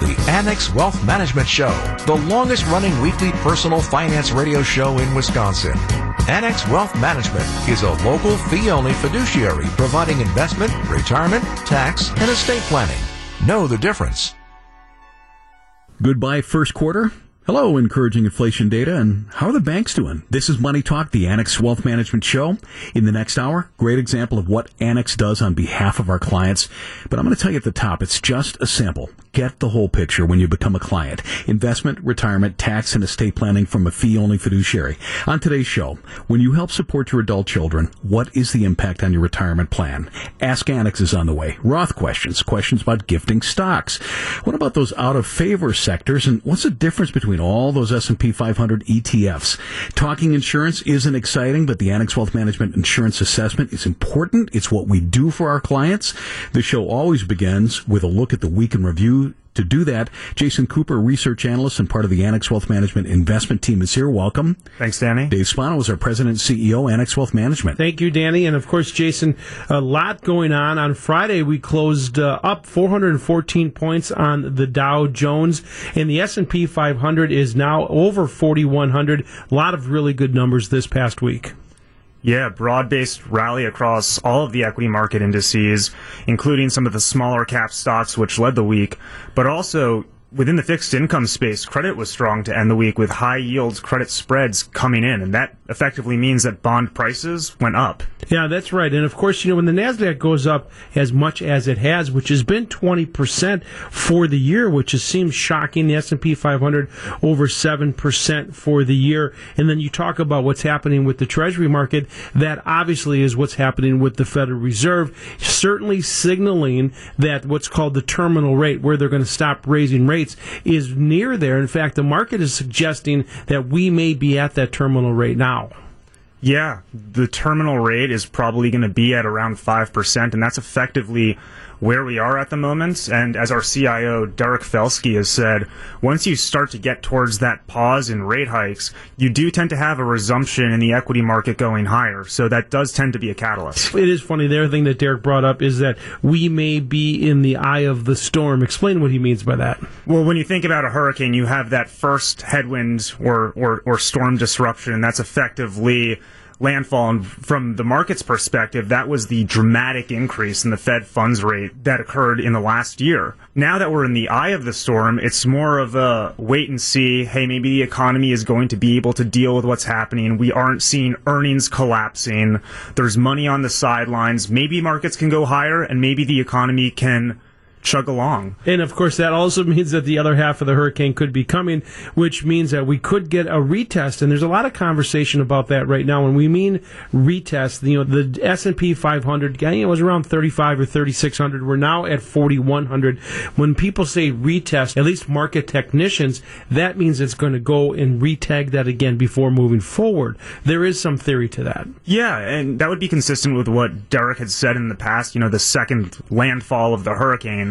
the Annex Wealth Management Show, the longest running weekly personal finance radio show in Wisconsin. Annex Wealth Management is a local fee only fiduciary providing investment, retirement, tax, and estate planning. Know the difference. Goodbye, first quarter. Hello, encouraging inflation data, and how are the banks doing? This is Money Talk, the Annex Wealth Management Show. In the next hour, great example of what Annex does on behalf of our clients. But I'm going to tell you at the top, it's just a sample. Get the whole picture when you become a client. Investment, retirement, tax, and estate planning from a fee-only fiduciary. On today's show, when you help support your adult children, what is the impact on your retirement plan? Ask Annex is on the way. Roth questions, questions about gifting stocks. What about those out of favor sectors, and what's the difference between all those S&P 500 ETFs. Talking insurance isn't exciting, but the Annex Wealth Management Insurance Assessment is important. It's what we do for our clients. The show always begins with a look at the week in review to do that, Jason Cooper, research analyst and part of the Annex Wealth Management investment team, is here. Welcome. Thanks, Danny. Dave Spano is our president and CEO, Annex Wealth Management. Thank you, Danny. And of course, Jason, a lot going on. On Friday, we closed uh, up 414 points on the Dow Jones, and the S&P 500 is now over 4,100. A lot of really good numbers this past week. Yeah, broad based rally across all of the equity market indices, including some of the smaller cap stocks which led the week, but also within the fixed income space, credit was strong to end the week with high yields credit spreads coming in, and that effectively means that bond prices went up. Yeah, that's right. And of course, you know, when the Nasdaq goes up as much as it has, which has been 20% for the year, which is, seems shocking, the S&P 500 over 7% for the year. And then you talk about what's happening with the treasury market, that obviously is what's happening with the Federal Reserve, certainly signaling that what's called the terminal rate, where they're going to stop raising rates rates is near there. In fact, the market is suggesting that we may be at that terminal rate now. Yeah, the terminal rate is probably going to be at around 5%, and that's effectively where we are at the moment. And as our CIO, Derek Felske, has said, once you start to get towards that pause in rate hikes, you do tend to have a resumption in the equity market going higher. So that does tend to be a catalyst. It is funny. The other thing that Derek brought up is that we may be in the eye of the storm. Explain what he means by that. Well, when you think about a hurricane, you have that first headwind or, or, or storm disruption. And that's effectively landfall. And from the market's perspective, that was the dramatic increase in the Fed funds rate that occurred in the last year. Now that we're in the eye of the storm, it's more of a wait and see. Hey, maybe the economy is going to be able to deal with what's happening. We aren't seeing earnings collapsing. There's money on the sidelines. Maybe markets can go higher and maybe the economy can chug along. And of course, that also means that the other half of the hurricane could be coming, which means that we could get a retest. And there's a lot of conversation about that right now. When we mean retest, you know, the S and P 500, you know, was around 35 or 3600. We're now at 4100. When people say retest, at least market technicians, that means it's going to go and retag that again before moving forward. There is some theory to that. Yeah, and that would be consistent with what Derek had said in the past. You know, the second landfall of the hurricane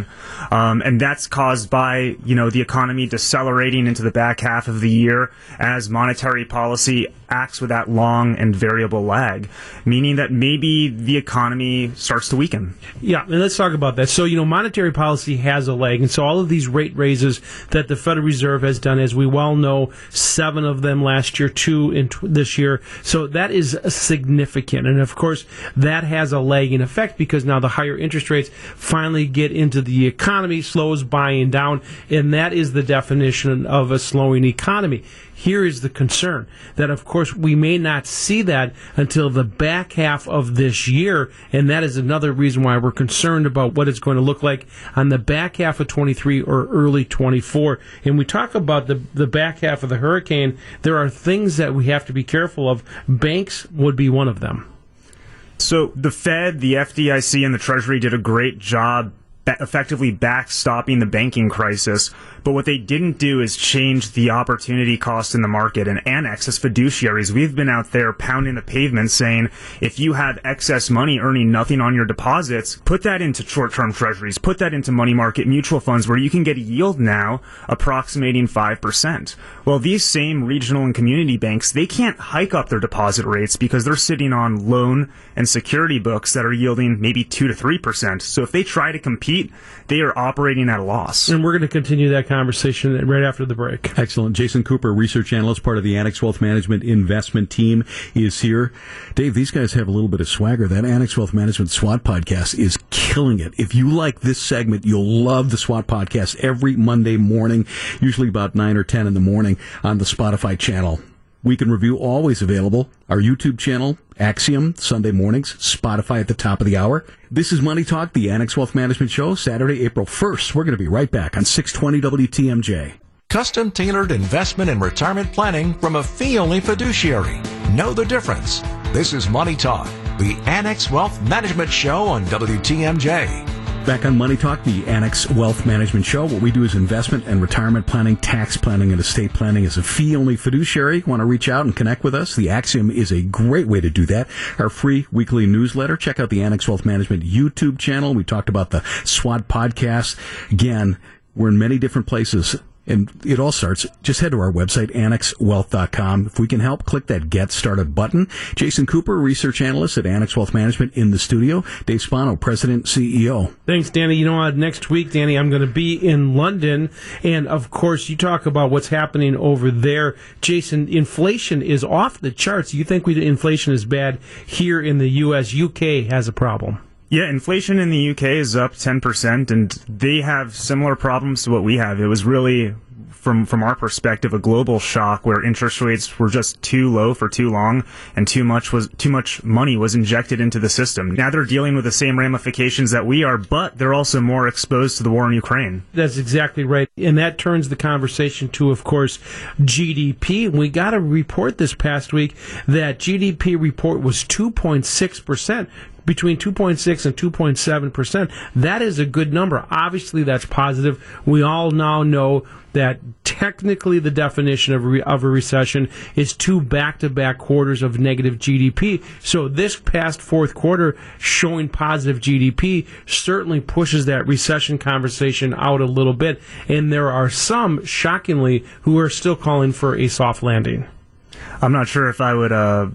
um, and that's caused by you know the economy decelerating into the back half of the year as monetary policy acts with that long and variable lag, meaning that maybe the economy starts to weaken. Yeah, and let's talk about that. So you know, monetary policy has a lag, and so all of these rate raises that the Federal Reserve has done, as we well know, seven of them last year, two in this year. So that is significant, and of course that has a lagging effect because now the higher interest rates finally get into the economy slows buying down, and that is the definition of a slowing economy. Here is the concern that, of course, we may not see that until the back half of this year, and that is another reason why we're concerned about what it's going to look like on the back half of 23 or early 24. And we talk about the, the back half of the hurricane, there are things that we have to be careful of. Banks would be one of them. So the Fed, the FDIC, and the Treasury did a great job effectively backstopping the banking crisis. But what they didn't do is change the opportunity cost in the market. And Annex, as fiduciaries, we've been out there pounding the pavement saying, if you have excess money earning nothing on your deposits, put that into short-term treasuries, put that into money market mutual funds where you can get a yield now approximating 5%. Well, these same regional and community banks, they can't hike up their deposit rates because they're sitting on loan and security books that are yielding maybe 2 to 3%. So if they try to compete, they are operating at a loss. And we're going to continue that conversation right after the break. Excellent. Jason Cooper, research analyst, part of the Annex Wealth Management investment team, is here. Dave, these guys have a little bit of swagger. That Annex Wealth Management SWAT podcast is killing it. If you like this segment, you'll love the SWAT podcast every Monday morning, usually about 9 or 10 in the morning on the Spotify channel. Week in Review always available. Our YouTube channel, Axiom, Sunday mornings, Spotify at the top of the hour. This is Money Talk, the Annex Wealth Management Show, Saturday, April 1st. We're going to be right back on 620 WTMJ. Custom tailored investment and retirement planning from a fee only fiduciary. Know the difference. This is Money Talk, the Annex Wealth Management Show on WTMJ. Back on Money Talk, the Annex Wealth Management Show. What we do is investment and retirement planning, tax planning, and estate planning as a fee only fiduciary. Want to reach out and connect with us? The Axiom is a great way to do that. Our free weekly newsletter. Check out the Annex Wealth Management YouTube channel. We talked about the SWAT podcast. Again, we're in many different places and it all starts, just head to our website, annexwealth.com. If we can help, click that Get Started button. Jason Cooper, research analyst at Annex Wealth Management in the studio. Dave Spano, president, CEO. Thanks, Danny. You know what? Next week, Danny, I'm going to be in London. And of course, you talk about what's happening over there. Jason, inflation is off the charts. You think we, inflation is bad here in the U.S., UK has a problem. Yeah, inflation in the UK is up 10%, and they have similar problems to what we have. It was really, from, from our perspective, a global shock where interest rates were just too low for too long, and too much was too much money was injected into the system. Now they're dealing with the same ramifications that we are, but they're also more exposed to the war in Ukraine. That's exactly right, and that turns the conversation to, of course, GDP. We got a report this past week that GDP report was 2.6 percent between 2.6 and 2.7 percent. That is a good number. Obviously, that's positive. We all now know that technically the definition of, re- of a recession is two back-to-back quarters of negative GDP. So this past fourth quarter showing positive GDP certainly pushes that recession conversation out a little bit. And there are some, shockingly, who are still calling for a soft landing. I'm not sure if I would uh,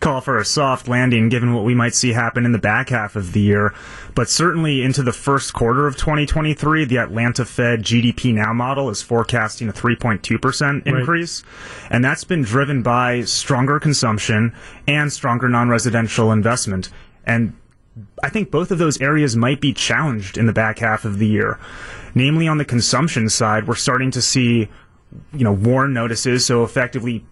call for a soft landing given what we might see happen in the back half of the year. But certainly into the first quarter of 2023, the Atlanta Fed GDP Now model is forecasting a 3.2% increase. Right. And that's been driven by stronger consumption and stronger non residential investment. And I think both of those areas might be challenged in the back half of the year. Namely, on the consumption side, we're starting to see you know, warn notices, so effectively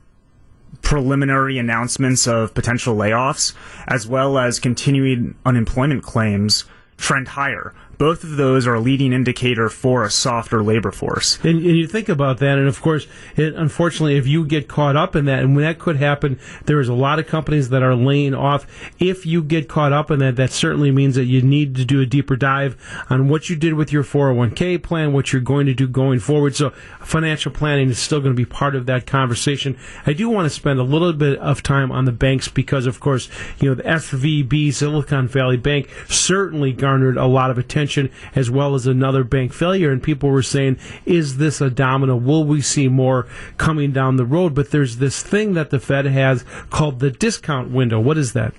preliminary announcements of potential layoffs, as well as continuing unemployment claims trend higher both of those are a leading indicator for a softer labor force. And, and you think about that, and of course, it, unfortunately, if you get caught up in that, and when that could happen, there's a lot of companies that are laying off. If you get caught up in that, that certainly means that you need to do a deeper dive on what you did with your 401k plan, what you're going to do going forward. So, financial planning is still going to be part of that conversation. I do want to spend a little bit of time on the banks because, of course, you know, the SVB, Silicon Valley Bank, certainly garnered a lot of attention as well as another bank failure. And people were saying, is this a domino? Will we see more coming down the road? But there's this thing that the Fed has called the discount window. What is that?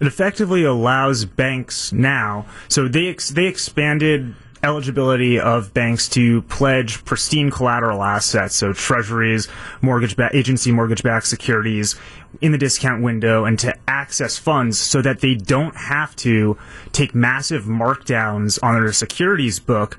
It effectively allows banks now. So they ex- they expanded eligibility of banks to pledge pristine collateral assets, so treasuries, mortgage ba- agency mortgage backed securities in the discount window and to access funds so that they don't have to take massive markdowns on their securities book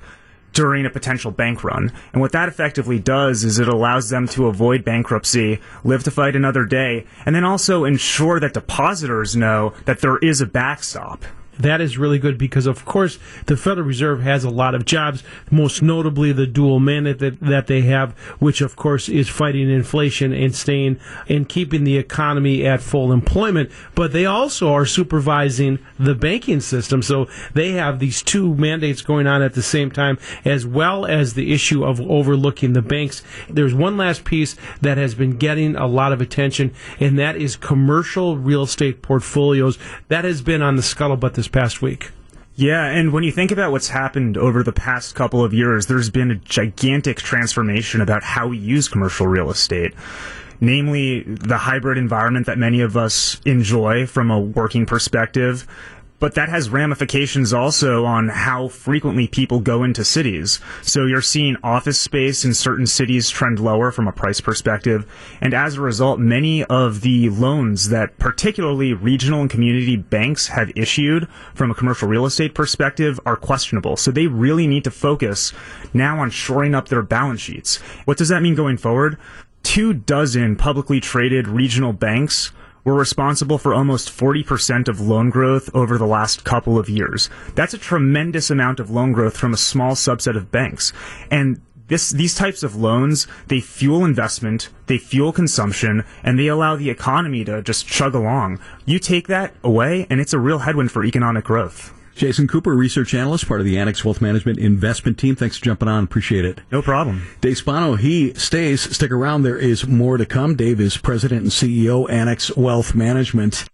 during a potential bank run. And what that effectively does is it allows them to avoid bankruptcy, live to fight another day, and then also ensure that depositors know that there is a backstop that is really good because, of course, the Federal Reserve has a lot of jobs, most notably the dual mandate that, that they have, which, of course, is fighting inflation and staying and keeping the economy at full employment. But they also are supervising the banking system. So they have these two mandates going on at the same time, as well as the issue of overlooking the banks. There's one last piece that has been getting a lot of attention, and that is commercial real estate portfolios. That has been on the scuttlebutt this past week. Yeah, and when you think about what's happened over the past couple of years, there's been a gigantic transformation about how we use commercial real estate. Namely, the hybrid environment that many of us enjoy from a working perspective, but that has ramifications also on how frequently people go into cities. So you're seeing office space in certain cities trend lower from a price perspective. And as a result, many of the loans that particularly regional and community banks have issued from a commercial real estate perspective are questionable. So they really need to focus now on shoring up their balance sheets. What does that mean going forward? Two dozen publicly traded regional banks were responsible for almost 40% of loan growth over the last couple of years. That's a tremendous amount of loan growth from a small subset of banks. And this, these types of loans, they fuel investment, they fuel consumption, and they allow the economy to just chug along. You take that away, and it's a real headwind for economic growth. Jason Cooper, research analyst, part of the Annex Wealth Management investment team. Thanks for jumping on. Appreciate it. No problem. Dave Spano, he stays. Stick around. There is more to come. Dave is president and CEO, Annex Wealth Management.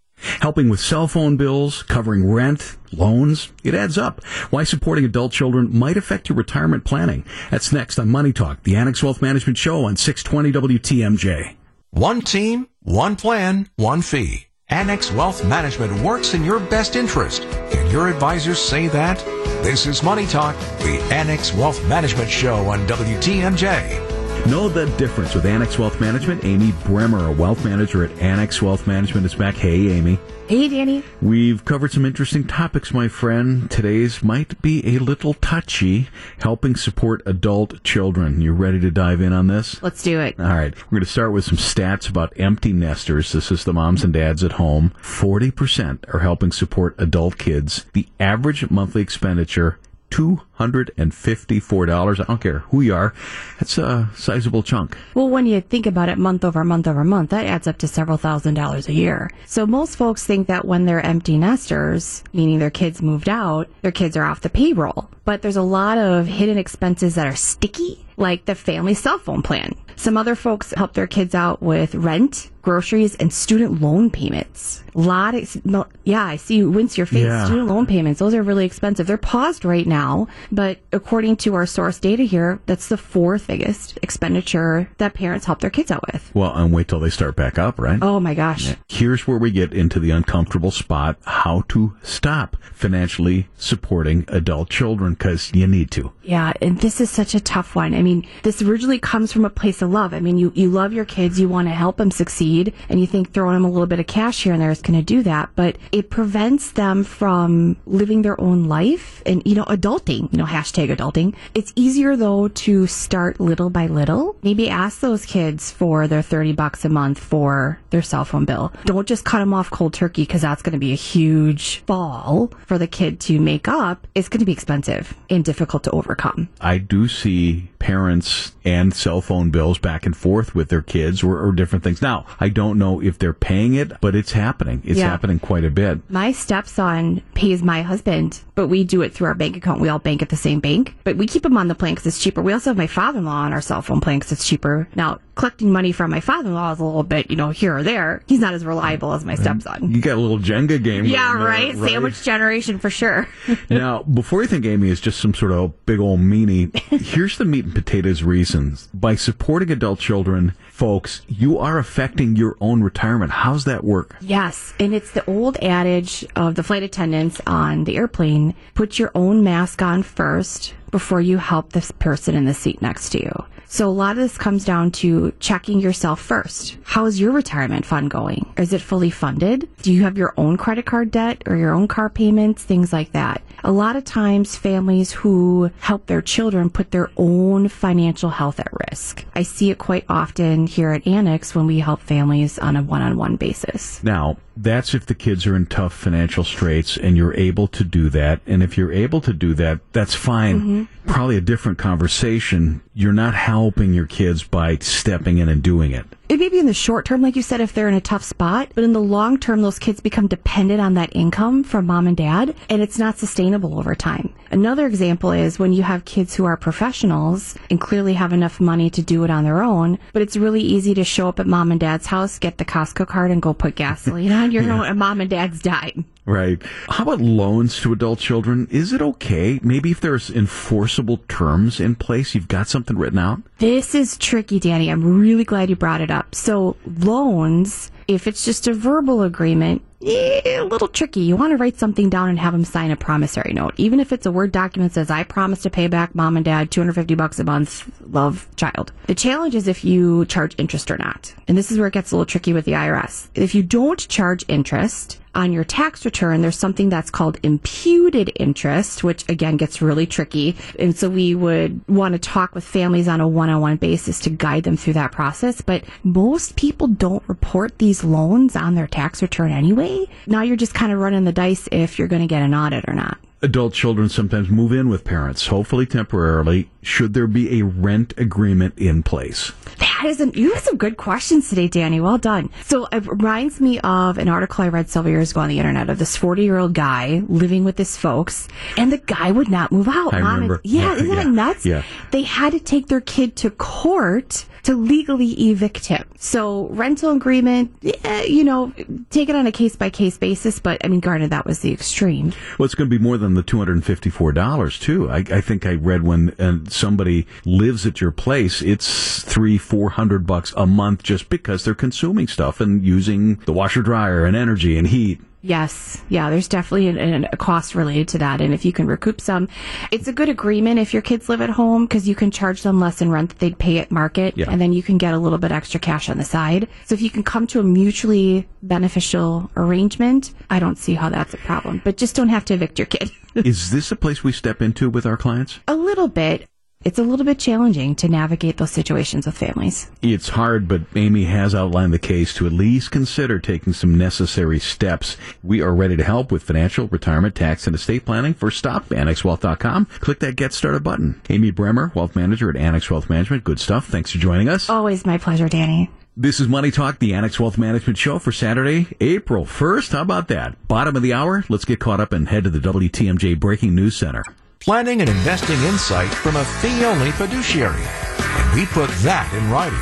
Helping with cell phone bills, covering rent, loans, it adds up. Why supporting adult children might affect your retirement planning. That's next on Money Talk, the Annex Wealth Management Show on 620 WTMJ. One team, one plan, one fee. Annex Wealth Management works in your best interest. Can your advisors say that? This is Money Talk, the Annex Wealth Management Show on WTMJ. Know the difference with Annex Wealth Management. Amy Bremer, a wealth manager at Annex Wealth Management, is back. Hey, Amy. Hey, Danny. We've covered some interesting topics, my friend. Today's might be a little touchy. Helping support adult children. You ready to dive in on this? Let's do it. All right. We're going to start with some stats about empty nesters. This is the moms and dads at home. 40% are helping support adult kids. The average monthly expenditure $254. I don't care who you are. That's a sizable chunk. Well, when you think about it month over month over month, that adds up to several thousand dollars a year. So most folks think that when they're empty nesters, meaning their kids moved out, their kids are off the payroll. But there's a lot of hidden expenses that are sticky, like the family cell phone plan. Some other folks help their kids out with rent, groceries, and student loan payments. A lot of, yeah, I see you wince your face. Yeah. Student loan payments, those are really expensive. They're paused right now, but according to our source data here, that's the fourth biggest expenditure that parents help their kids out with. Well, and wait till they start back up, right? Oh my gosh. Here's where we get into the uncomfortable spot how to stop financially supporting adult children because you need to. Yeah, and this is such a tough one. I mean, this originally comes from a place of love. I mean, you, you love your kids, you want to help them succeed, and you think throwing them a little bit of cash here and there is going to do that, but it prevents them from living their own life and, you know, adulting, you know, hashtag adulting. It's easier though to start little by little. Maybe ask those kids for their 30 bucks a month for their cell phone bill. Don't just cut them off cold turkey because that's going to be a huge fall for the kid to make up. It's going to be expensive and difficult to overcome. I do see parents and cell phone bills back and forth with their kids or, or different things. Now, I don't know if they're paying it, but it's happening. It's Yeah. happening quite a bit. My stepson pays my husband, but we do it through our bank account. We all bank at the same bank, but we keep them on the plan because it's cheaper. We also have my father-in-law on our cell phone plan because it's cheaper. Now, collecting money from my father-in-law is a little bit, you know, here or there. He's not as reliable as my stepson. You got a little Jenga game. Yeah, there, right? Sandwich generation for sure. now, before you think Amy is just some sort of big old meanie, here's the meat and potatoes reasons. By supporting adult children, folks, you are affecting your own retirement. How's that work? Yes, and it's the old adage of the flight attendants on the airplane put your own mask on first before you help this person in the seat next to you. So a lot of this comes down to checking yourself first. How is your retirement fund going? Is it fully funded? Do you have your own credit card debt or your own car payments? Things like that. A lot of times families who help their children put their own financial health at risk. I see it quite often here at Annex when we help families on a one-on-one basis. Now, that's if the kids are in tough financial straits and you're able to do that. And if you're able to do that, that's fine. Mm-hmm. Probably a different conversation. You're not helping your kids by stepping in and doing it. It may be in the short term, like you said, if they're in a tough spot, but in the long term, those kids become dependent on that income from mom and dad, and it's not sustainable over time. Another example is when you have kids who are professionals and clearly have enough money to do it on their own, but it's really easy to show up at mom and dad's house, get the Costco card, and go put gasoline on your yeah. mom and dad's dime. Right. How about loans to adult children? Is it okay? Maybe if there's enforceable terms in place, you've got something written out? This is tricky, Danny. I'm really glad you brought it up. So, loans, if it's just a verbal agreement, eh, a little tricky. You want to write something down and have them sign a promissory note. Even if it's a Word document that says, I promise to pay back mom and dad 250 bucks a month, love child. The challenge is if you charge interest or not. And this is where it gets a little tricky with the IRS. If you don't charge interest, on your tax return, there's something that's called imputed interest, which again gets really tricky. And so we would want to talk with families on a one on one basis to guide them through that process. But most people don't report these loans on their tax return anyway. Now you're just kind of running the dice if you're going to get an audit or not adult children sometimes move in with parents, hopefully temporarily. Should there be a rent agreement in place? That is an, you have some good questions today, Danny. Well done. So it reminds me of an article I read several years ago on the internet of this 40 year old guy living with his folks, and the guy would not move out. I Mom remember. yeah, isn't that nuts? Yeah. They had to take their kid to court to legally evict him. So rental agreement, yeah, you know, take it on a case by case basis. But I mean, granted, that was the extreme. Well, it's going to be more than the two hundred and fifty four dollars too. I, I, think I read when uh, somebody lives at your place, it's three four hundred bucks a month just because they're consuming stuff and using the washer dryer and energy and heat. Yes. Yeah, there's definitely an, an, a cost related to that. And if you can recoup some, it's a good agreement if your kids live at home because you can charge them less in rent that they'd pay at market. Yeah. And then you can get a little bit extra cash on the side. So if you can come to a mutually beneficial arrangement, I don't see how that's a problem. But just don't have to evict your kid. Is this a place we step into with our clients? A little bit it's a little bit challenging to navigate those situations with families. It's hard, but Amy has outlined the case to at least consider taking some necessary steps. We are ready to help with financial, retirement, tax, and estate planning. First stop, annexwealth.com. Click that Get Started button. Amy Bremer, Wealth Manager at Annex Wealth Management. Good stuff. Thanks for joining us. Always my pleasure, Danny. This is Money Talk, the Annex Wealth Management Show for Saturday, April 1st. How about that? Bottom of the hour. Let's get caught up and head to the WTMJ Breaking News Center planning and investing insight from a fee only fiduciary. And we put that in writing.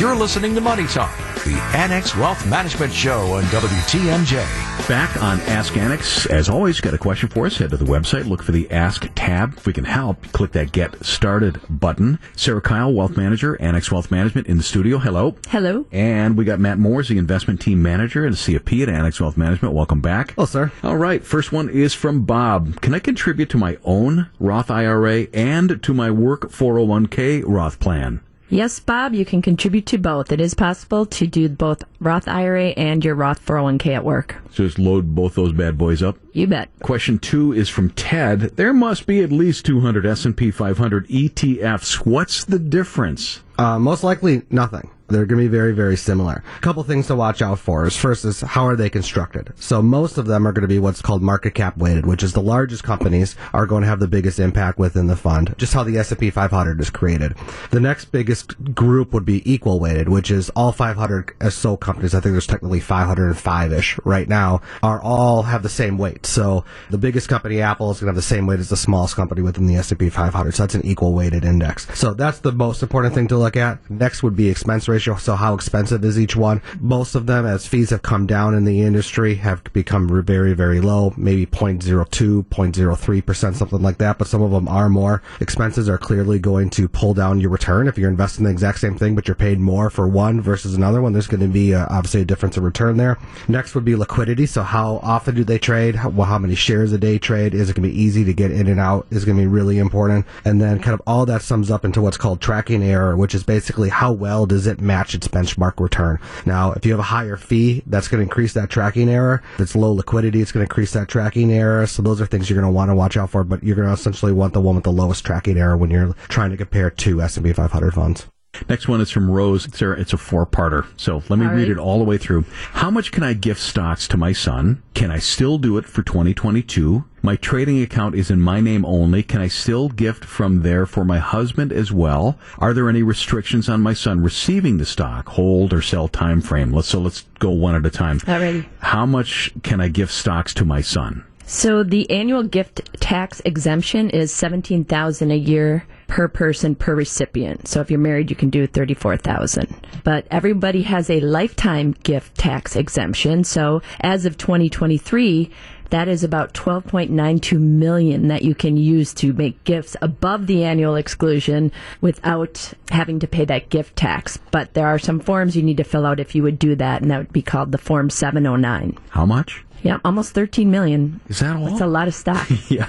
You're listening to Money Talk the Annex Wealth Management Show on WTMJ. Back on Ask Annex. As always, got a question for us? Head to the website, look for the Ask tab. If we can help, click that Get Started button. Sarah Kyle, Wealth Manager, Annex Wealth Management in the studio. Hello. Hello. And we got Matt Moores, the Investment Team Manager and CFP at Annex Wealth Management. Welcome back. Hello, sir. All right. First one is from Bob. Can I contribute to my own Roth IRA and to my work 401k Roth plan? Yes, Bob, you can contribute to both. It is possible to do both Roth IRA and your Roth 401k at work. So just load both those bad boys up. You bet. Question two is from Ted. There must be at least 200 S&P 500 ETFs. What's the difference? Uh, most likely nothing. They're going to be very, very similar. A couple things to watch out for is first is how are they constructed? So most of them are going to be what's called market cap weighted, which is the largest companies are going to have the biggest impact within the fund, just how the S&P 500 is created. The next biggest group would be equal weighted, which is all 500 so companies. I think there's technically 505-ish right now are all have the same weight. So the biggest company, Apple, is going to have the same weight as the smallest company within the S&P 500. So that's an equal weighted index. So that's the most important thing to look at. Next would be expense ratio ratio, so how expensive is each one. Most of them, as fees have come down in the industry, have become very, very low, maybe 0.02, 0.03%, something like that, but some of them are more. Expenses are clearly going to pull down your return. If you're investing the exact same thing, but you're paid more for one versus another one, there's going to be uh, obviously a difference in return there. Next would be liquidity. So how often do they trade? How, well, how many shares a day trade? Is it going to be easy to get in and out? Is going to be really important. And then kind of all that sums up into what's called tracking error, which is basically how well does it match its benchmark return. Now, if you have a higher fee, that's going to increase that tracking error. If it's low liquidity, it's going to increase that tracking error. So those are things you're going to want to watch out for, but you're going to essentially want the one with the lowest tracking error when you're trying to compare two S&P 500 funds. Next one is from Rose. Sarah, it's a four parter. So let me All read right. it all the way through. How much can I gift stocks to my son? Can I still do it for 2022? My trading account is in my name only. Can I still gift from there for my husband as well? Are there any restrictions on my son receiving the stock, hold or sell time frame? Let's so let's go one at a time. Alrighty. How much can I gift stocks to my son? So the annual gift tax exemption is seventeen thousand a year per person per recipient. So if you're married, you can do thirty-four thousand. But everybody has a lifetime gift tax exemption. So as of 2023, that is about 12.92 million that you can use to make gifts above the annual exclusion without having to pay that gift tax. But there are some forms you need to fill out if you would do that, and that would be called the Form 709. How much? Yeah, almost 13 million. Is that all? That's a lot of stock. yeah.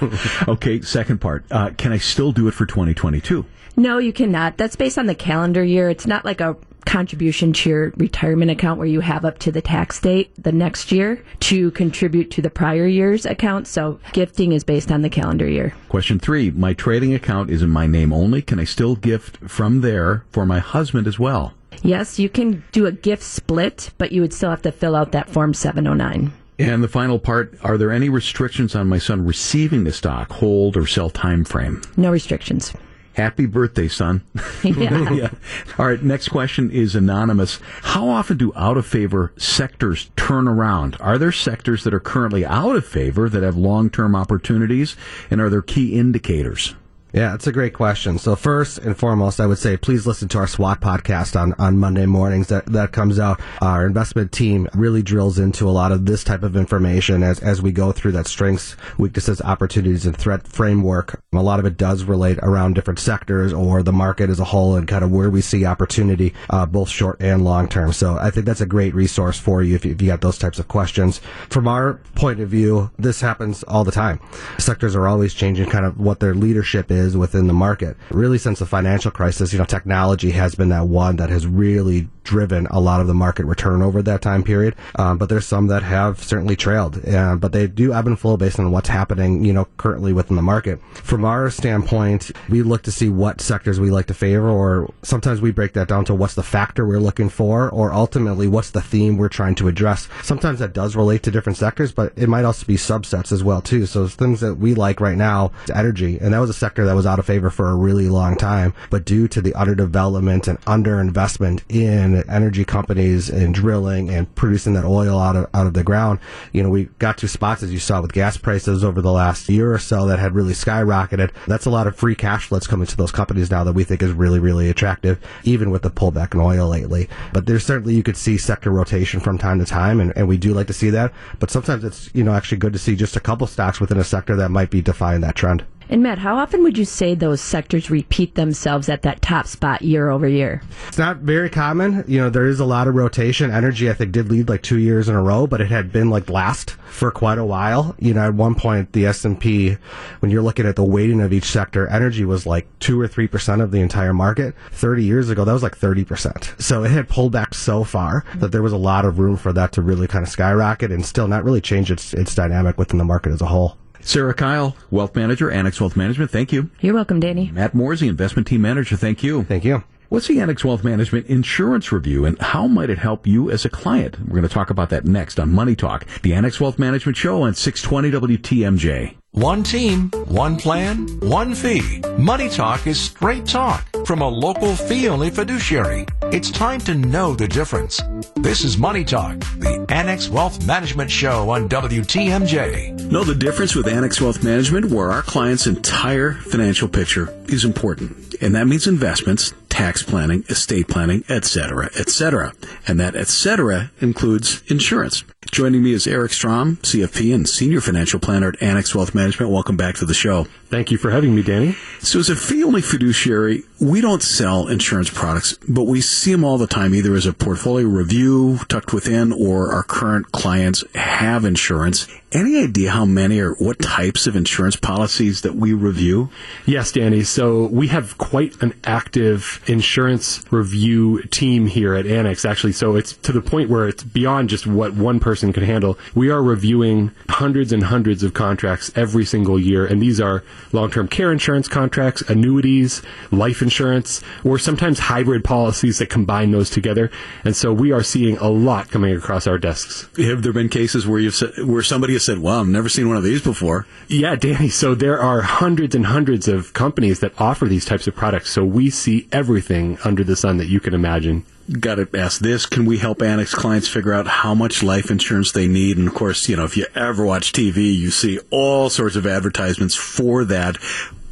Okay. Second part. Uh, can I still do it for 2022? no, you cannot. That's based on the calendar year. It's not like a contribution to your retirement account where you have up to the tax date the next year to contribute to the prior year's account. So gifting is based on the calendar year. Question three. My trading account is in my name only. Can I still gift from there for my husband as well? Yes, you can do a gift split, but you would still have to fill out that Form 709. And the final part, are there any restrictions on my son receiving the stock, hold or sell time frame? No restrictions. Happy birthday, son. Yeah. yeah. All right, next question is anonymous. How often do out of favor sectors turn around? Are there sectors that are currently out of favor that have long-term opportunities and are there key indicators? Yeah, it's a great question. So first and foremost, I would say please listen to our SWAT podcast on, on Monday mornings that, that comes out. Our investment team really drills into a lot of this type of information as, as we go through that strengths, weaknesses, opportunities, and threat framework. A lot of it does relate around different sectors or the market as a whole and kind of where we see opportunity, uh, both short and long term. So I think that's a great resource for you if you, if you got those types of questions. From our point of view, this happens all the time. Sectors are always changing kind of what their leadership is within the market. Really, since the financial crisis, you know, technology has been that one that has really driven a lot of the market return over that time period. Um, but there's some that have certainly trailed, uh, but they do ebb and flow based on what's happening, you know, currently within the market. From our standpoint, we look to see what sectors we like to favor, or sometimes we break that down to what's the factor we're looking for, or ultimately what's the theme we're trying to address. Sometimes that does relate to different sectors, but it might also be subsets as well too. So things that we like right now is energy, and that was a sector that was out of favor for a really long time, but due to the underdevelopment and underinvestment in energy companies and drilling and producing that oil out of out of the ground, you know, we got to spots as you saw with gas prices over the last year or so that had really skyrocketed. That's a lot of free cash flow that's coming to those companies now that we think is really, really attractive, even with the pullback in oil lately. But there's certainly you could see sector rotation from time to time, and, and we do like to see that. But sometimes it's you know actually good to see just a couple stocks within a sector that might be defying that trend. And Matt, how often would you say those sectors repeat themselves at that top spot year over year? It's not very common. You know, there is a lot of rotation. Energy, I think, did lead like two years in a row, but it had been like last for quite a while. You know, at one point, the S&P, when you're looking at the weighting of each sector, energy was like two or 3% of the entire market. 30 years ago, that was like 30%. So it had pulled back so far that there was a lot of room for that to really kind of skyrocket and still not really change its, its dynamic within the market as a whole. Sarah Kyle, Wealth Manager, Annex Wealth Management, thank you. You're welcome, Danny. Matt Morsey, Investment Team Manager, thank you. Thank you. What's the Annex Wealth Management Insurance Review and how might it help you as a client? We're going to talk about that next on Money Talk, the Annex Wealth Management Show on 620 WTMJ. One team, one plan, one fee. Money Talk is straight talk from a local fee only fiduciary. It's time to know the difference. This is Money Talk, the Annex Wealth Management Show on WTMJ. Know the difference with Annex Wealth Management, where our client's entire financial picture is important. And that means investments, tax planning, estate planning, etc., etc. And that etc. includes insurance. Joining me is Eric Strom, CFP and Senior Financial Planner at Annex Wealth Management. Welcome back to the show. Thank you for having me, Danny. So, as a fee only fiduciary, we don't sell insurance products, but we see them all the time, either as a portfolio review tucked within or our current clients have insurance. Any idea how many or what types of insurance policies that we review? Yes, Danny. So we have quite an active insurance review team here at Annex, actually. So it's to the point where it's beyond just what one person can handle. We are reviewing hundreds and hundreds of contracts every single year, and these are long-term care insurance contracts, annuities, life insurance, or sometimes hybrid policies that combine those together. And so we are seeing a lot coming across our desks. Have there been cases where you've said, where somebody has said, "Wow, I've never seen one of these before"? Yeah, Danny. So there are hundreds and hundreds of companies that offer these types of products. So we see everything under the sun that you can imagine. Got to ask this: Can we help Annex clients figure out how much life insurance they need? And of course, you know, if you ever watch TV, you see all sorts of advertisements for that.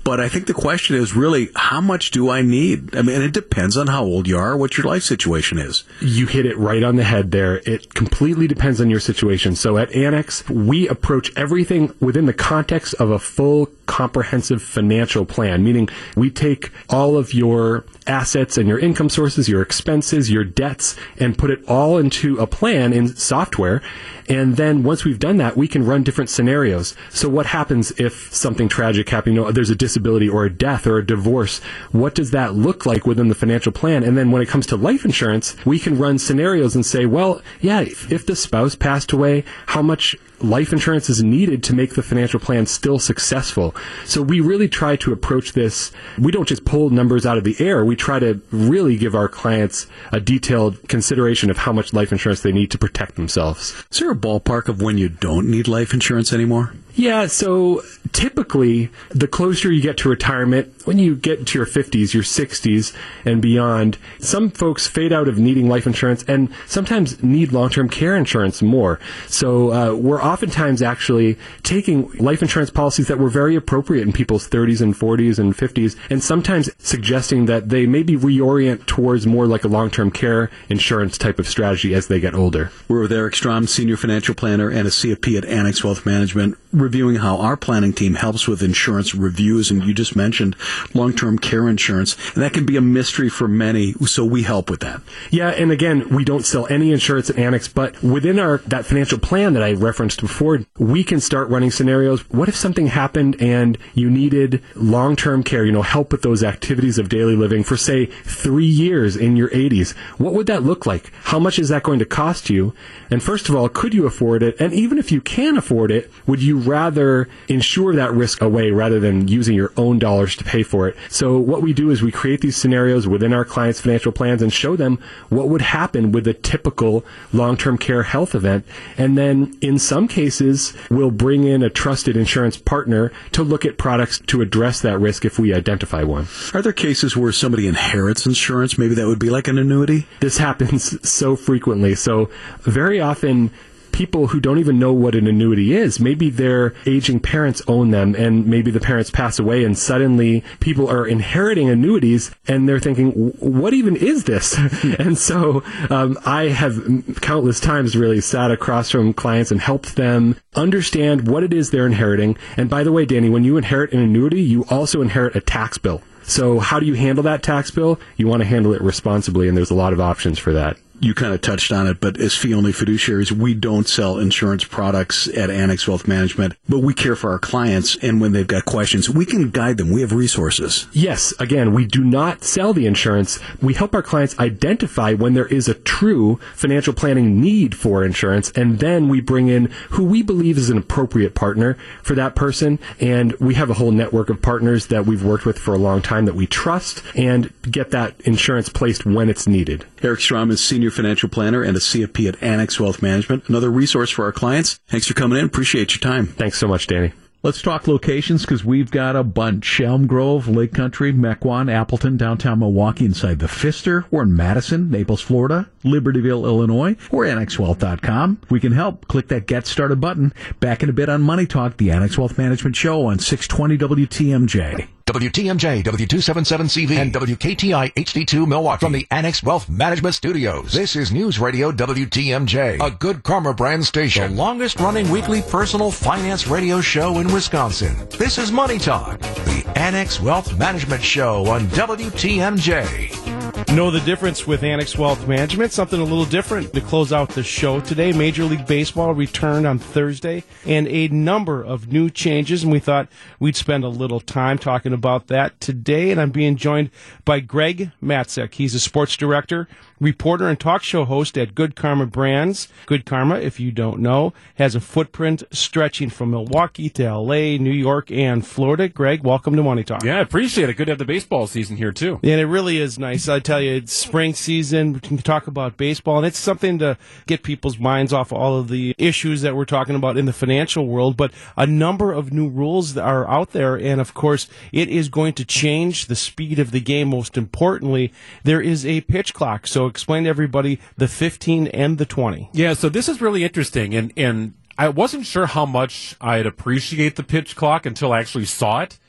But I think the question is really, how much do I need? I mean, it depends on how old you are, what your life situation is. You hit it right on the head there. It completely depends on your situation. So at Annex, we approach everything within the context of a full comprehensive financial plan, meaning we take all of your assets and your income sources, your expenses, your debts, and put it all into a plan in software. And then once we've done that, we can run different scenarios. So what happens if something tragic happens? You know, there's a disability or a death or a divorce. What does that look like within the financial plan? And then when it comes to life insurance, we can run scenarios and say, well, yeah, if, if the spouse passed away, how much life insurance is needed to make the financial plan still successful. So we really try to approach this. We don't just pull numbers out of the air. We try to really give our clients a detailed consideration of how much life insurance they need to protect themselves. Is there a ballpark of when you don't need life insurance anymore? Yeah, so typically, the closer you get to retirement, when you get to your 50s, your 60s, and beyond, some folks fade out of needing life insurance and sometimes need long term care insurance more. So uh, we're oftentimes actually taking life insurance policies that were very appropriate in people's 30s and 40s and 50s, and sometimes suggesting that they maybe reorient towards more like a long term care insurance type of strategy as they get older. We're with Eric Strom, Senior Financial Planner and a CFP at Annex Wealth Management reviewing how our planning team helps with insurance reviews. And you just mentioned long-term care insurance, and that can be a mystery for many. So we help with that. Yeah, and again, we don't sell any insurance at Annex, but within our that financial plan that I referenced before, we can start running scenarios. What if something happened and you needed long-term care? You know, help with those activities of daily living for say three years in your 80s. What would that look like? How much is that going to cost you? And first of all, could you afford it? And even if you can afford it, would you rather insure that risk away rather than using your own dollars to pay for it. So what we do is we create these scenarios within our clients' financial plans and show them what would happen with a typical long-term care health event. And then in some cases, we'll bring in a trusted insurance partner to look at products to address that risk if we identify one. Are there cases where somebody inherits insurance? Maybe that would be like an annuity? This happens so frequently. So very often people who don't even know what an annuity is. Maybe their aging parents own them and maybe the parents pass away and suddenly people are inheriting annuities and they're thinking, what even is this? and so um, I have countless times really sat across from clients and helped them understand what it is they're inheriting. And by the way, Danny, when you inherit an annuity, you also inherit a tax bill. So how do you handle that tax bill? You want to handle it responsibly, and there's a lot of options for that you kind of touched on it, but as fee only fiduciaries, we don't sell insurance products at Annex Wealth Management, but we care for our clients. And when they've got questions, we can guide them. We have resources. Yes. Again, we do not sell the insurance. We help our clients identify when there is a true financial planning need for insurance. And then we bring in who we believe is an appropriate partner for that person. And we have a whole network of partners that we've worked with for a long time that we trust and get that insurance placed when it's needed. Eric Strom is senior financial planner and a CFP at Annex Wealth Management. Another resource for our clients. Thanks for coming in. Appreciate your time. Thanks so much, Danny. Let's talk locations because we've got a bunch. Elm Grove, Lake Country, Mequon, Appleton, downtown Milwaukee, inside the Pfister. We're in Madison, Naples, Florida, Libertyville, Illinois. We're AnnexWealth.com. We can help. Click that Get Started button. Back in a bit on Money Talk, the Annex Wealth Management Show on 620 WTMJ. WTMJ, W277CV, and WKTI HD2 Milwaukee from the Annex Wealth Management Studios. This is News Radio WTMJ, a good karma brand station, the longest running weekly personal finance radio show in Wisconsin. This is Money Talk, the Annex Wealth Management Show on WTMJ. Know the difference with Annex Wealth Management? Something a little different to close out the show today. Major League Baseball returned on Thursday and a number of new changes, and we thought we'd spend a little time talking about that today. And I'm being joined by Greg Matzek. He's a sports director reporter and talk show host at Good Karma Brands. Good Karma, if you don't know, has a footprint stretching from Milwaukee to LA, New York, and Florida. Greg, welcome to Money Talk. Yeah, I appreciate it. Good to have the baseball season here, too. And it really is nice. I tell you, it's spring season. We can talk about baseball, and it's something to get people's minds off all of the issues that we're talking about in the financial world. But a number of new rules that are out there, and of course, it is going to change the speed of the game. Most importantly, there is a pitch clock. So explain to everybody the 15 and the 20. Yeah, so this is really interesting, and and I wasn't sure how much I'd appreciate the pitch clock until I actually saw it.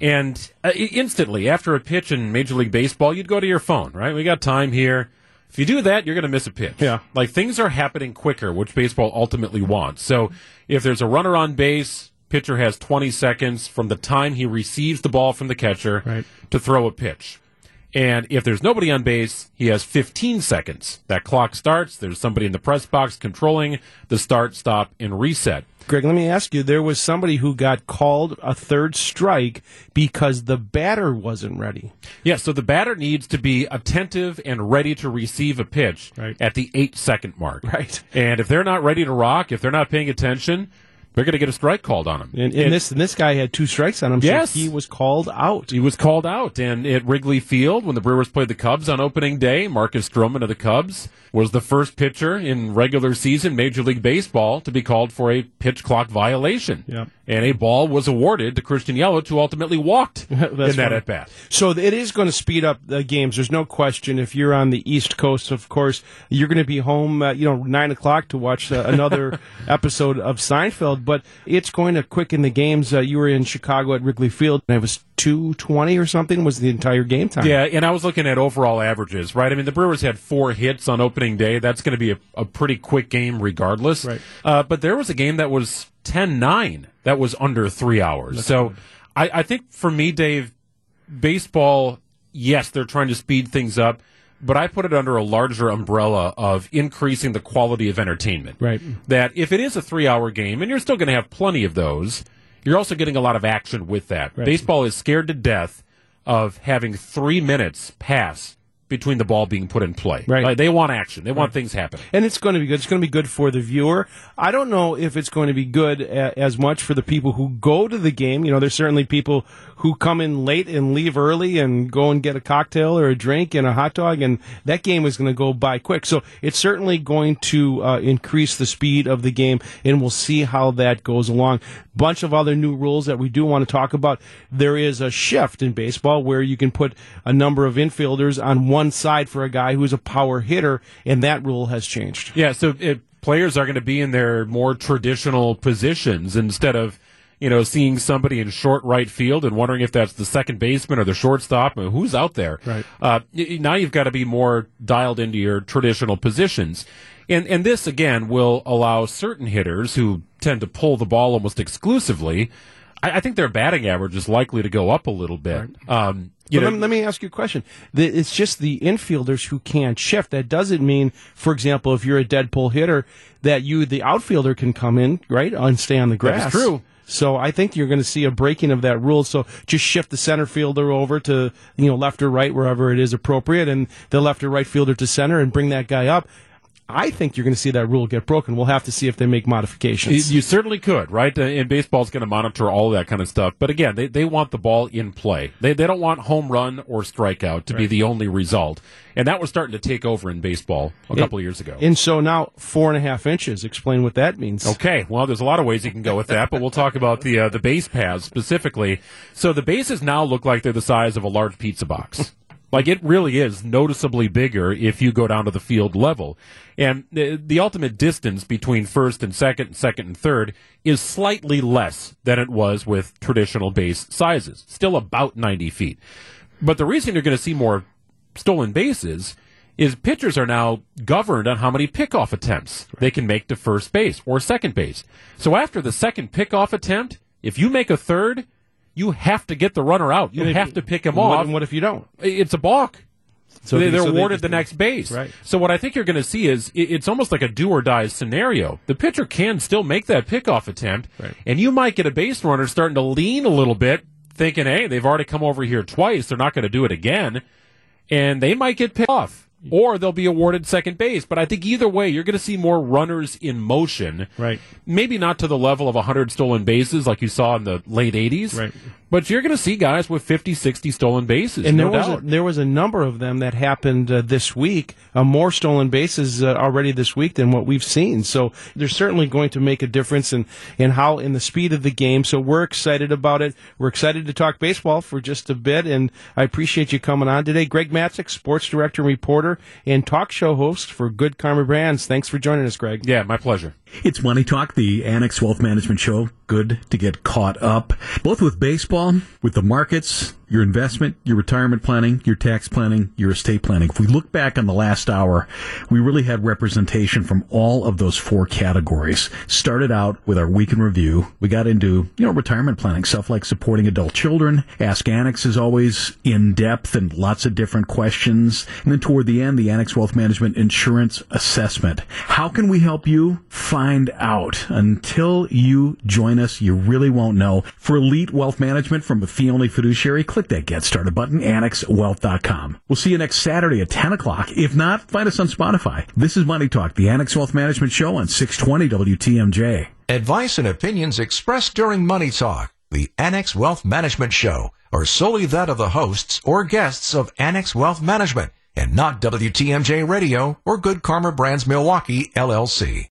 And uh, instantly, after a pitch in Major League Baseball, you'd go to your phone, right? We got time here. If you do that, you're going to miss a pitch. Yeah. Like things are happening quicker, which baseball ultimately wants. So if there's a runner on base, pitcher has 20 seconds from the time he receives the ball from the catcher Right. to throw a pitch. And if there's nobody on base, he has 15 seconds. That clock starts. There's somebody in the press box controlling the start, stop, and reset. Greg, let me ask you there was somebody who got called a third strike because the batter wasn't ready. Yeah, so the batter needs to be attentive and ready to receive a pitch Right. at the eight second mark. Right. And if they're not ready to rock, if they're not paying attention, they're going to get a strike called on him. And, and this and this guy had two strikes on him, Yes. so he was called out. He was called out, and at Wrigley Field, when the Brewers played the Cubs on opening day, Marcus Stroman of the Cubs was the first pitcher in regular season Major League Baseball to be called for a pitch clock violation. Yep. And a ball was awarded to Christian Yelich, who ultimately walked in that funny. at bat. So it is going to speed up the games. There's no question. If you're on the East Coast, of course, you're going to be home, uh, you know, nine o'clock to watch uh, another episode of Seinfeld. But it's going to quicken the games. Uh, you were in Chicago at Wrigley Field, and it was two twenty or something was the entire game time. Yeah, and I was looking at overall averages, right? I mean, the Brewers had four hits on opening day. That's going to be a, a pretty quick game regardless. Right. Uh, but there was a game that was 10 9 that was under three hours. so I, I think for me, Dave, baseball, yes, they're trying to speed things up. But I put it under a larger umbrella of increasing the quality of entertainment. Right. That if it is a three hour game, and you're still going to have plenty of those, you're also getting a lot of action with that. Right. Baseball is scared to death of having three minutes pass between the ball being put in play. Right. Like, they want action. They want things happening. and it's going to be good. It's going to be good for the viewer. I don't know if it's going to be good a, as much for the people who go to the game. You know, there's certainly people who come in late and leave early and go and get a cocktail or a drink and a hot dog, and that game is going to go by quick. So it's certainly going to uh, increase the speed of the game, and we'll see how that goes along. Bunch of other new rules that we do want to talk about. There is a shift in baseball where you can put a number of infielders on one side for a guy who's a power hitter, and that rule has changed. Yeah, so it, players are going to be in their more traditional positions instead of, you know, seeing somebody in short right field and wondering if that's the second baseman or the shortstop. I mean, who's out there? Right. Uh, now you've got to be more dialed into your traditional positions. And, and this, again, will allow certain hitters who tend to pull the ball almost exclusively. I, I think their batting average is likely to go up a little bit. Um, you But know, let, me ask you a question. The, it's just the infielders who can't shift. That doesn't mean, for example, if you're a dead pull hitter, that you, the outfielder, can come in, right, and stay on the grass. true. So I think you're going to see a breaking of that rule. So just shift the center fielder over to, you know, left or right, wherever it is appropriate, and the left or right fielder to center and bring that guy up. I think you're going to see that rule get broken. We'll have to see if they make modifications. You certainly could, right? Uh, And baseball's going to monitor all that kind of stuff. But again, they, they want the ball in play. They, they don't want home run or strikeout to be the only result. And that was starting to take over in baseball a couple of years ago. and so now four and a half inches. Explain what that means. Okay, well, there's a lot of ways you can go with that, but we'll talk about the uh, the base paths specifically. So the bases now look like they're the size of a large pizza box. Like it really is noticeably bigger if you go down to the field level. And the, the ultimate distance between first and second and second and third is slightly less than it was with traditional base sizes. Still about 90 feet. But the reason you're going to see more stolen bases is pitchers are now governed on how many pickoff attempts they can make to first base or second base. So after the second pickoff attempt, if you make a third, you have to get the runner out. You have to pick him what- off. What if you don't? It's a balk. So they, they- they're so awarded just- the next base. Right. So what I think you're going to see is it, it's almost like a do or die scenario. The pitcher can still make that pickoff attempt, Right. and you might get a base runner starting to lean a little bit, thinking, "Hey, they've already come over here twice. They're not going to do it again," and they might get picked off. Or they'll be awarded second base. But I think either way, you're going to see more runners in motion. Right. Maybe not to the level of 100 stolen bases like you saw in the late 80s. Right. But you're going to see guys with 50, 60 stolen bases. And no there was a, there was a number of them that happened uh, this week, uh, more stolen bases uh, already this week than what we've seen. So they're certainly going to make a difference in, in how in the speed of the game. So we're excited about it. We're excited to talk baseball for just a bit, and I appreciate you coming on today, Greg Matzek, sports director and reporter and talk show host for Good Karma Brands. Thanks for joining us, Greg. yeah, my pleasure. It's Money Talk, the Annex Wealth Management Show. Good to get caught up, both with baseball, with the markets, your investment, your retirement planning, your tax planning, your estate planning. If we look back on the last hour, we really had representation from all of those four categories. Started out with our week in review. We got into, you know, retirement planning, stuff like supporting adult children. Ask Annex is always in depth and lots of different questions. And then toward the end, the Annex Wealth Management Insurance Assessment. How can we help you find out? Until you join us, you really won't know. For elite wealth management from a fee only fiduciary, click that get started button, annexwealth.com. We'll see you next Saturday at 10 o'clock. If not, find us on Spotify. This is Money Talk, the Annex Wealth Management Show on 620 WTMJ. Advice and opinions expressed during Money Talk, the Annex Wealth Management Show, are solely that of the hosts or guests of Annex Wealth Management and not WTMJ Radio or Good Karma Brands Milwaukee, LLC.